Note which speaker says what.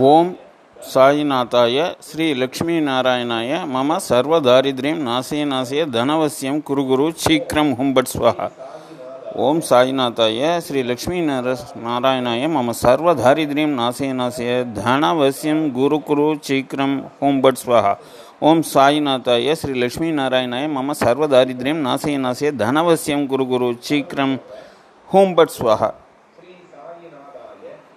Speaker 1: ओम
Speaker 2: साईनाथाय श्री लक्ष्मी नारायणाय मम सर्वदारिद्र्यं नाशयनाशय धनवश्यं कुरु गुरु शीघ्रं हुं बट् स्वाहा।
Speaker 1: ओम
Speaker 2: साईनाथाय श्री लक्ष्मी नारायणाय मम सर्वदारिद्र्यं नाशयनाशय धनवश्यं गुरु कुरु शीघ्रं हुं बट् स्वाहा। ओम साईनाथाय श्री लक्ष्मी नारायणाय मम सर्वदारिद्र्यं नाशयनाशय धनवश्यं गुरु गुरु शीघ्रं हुं स्वाहा।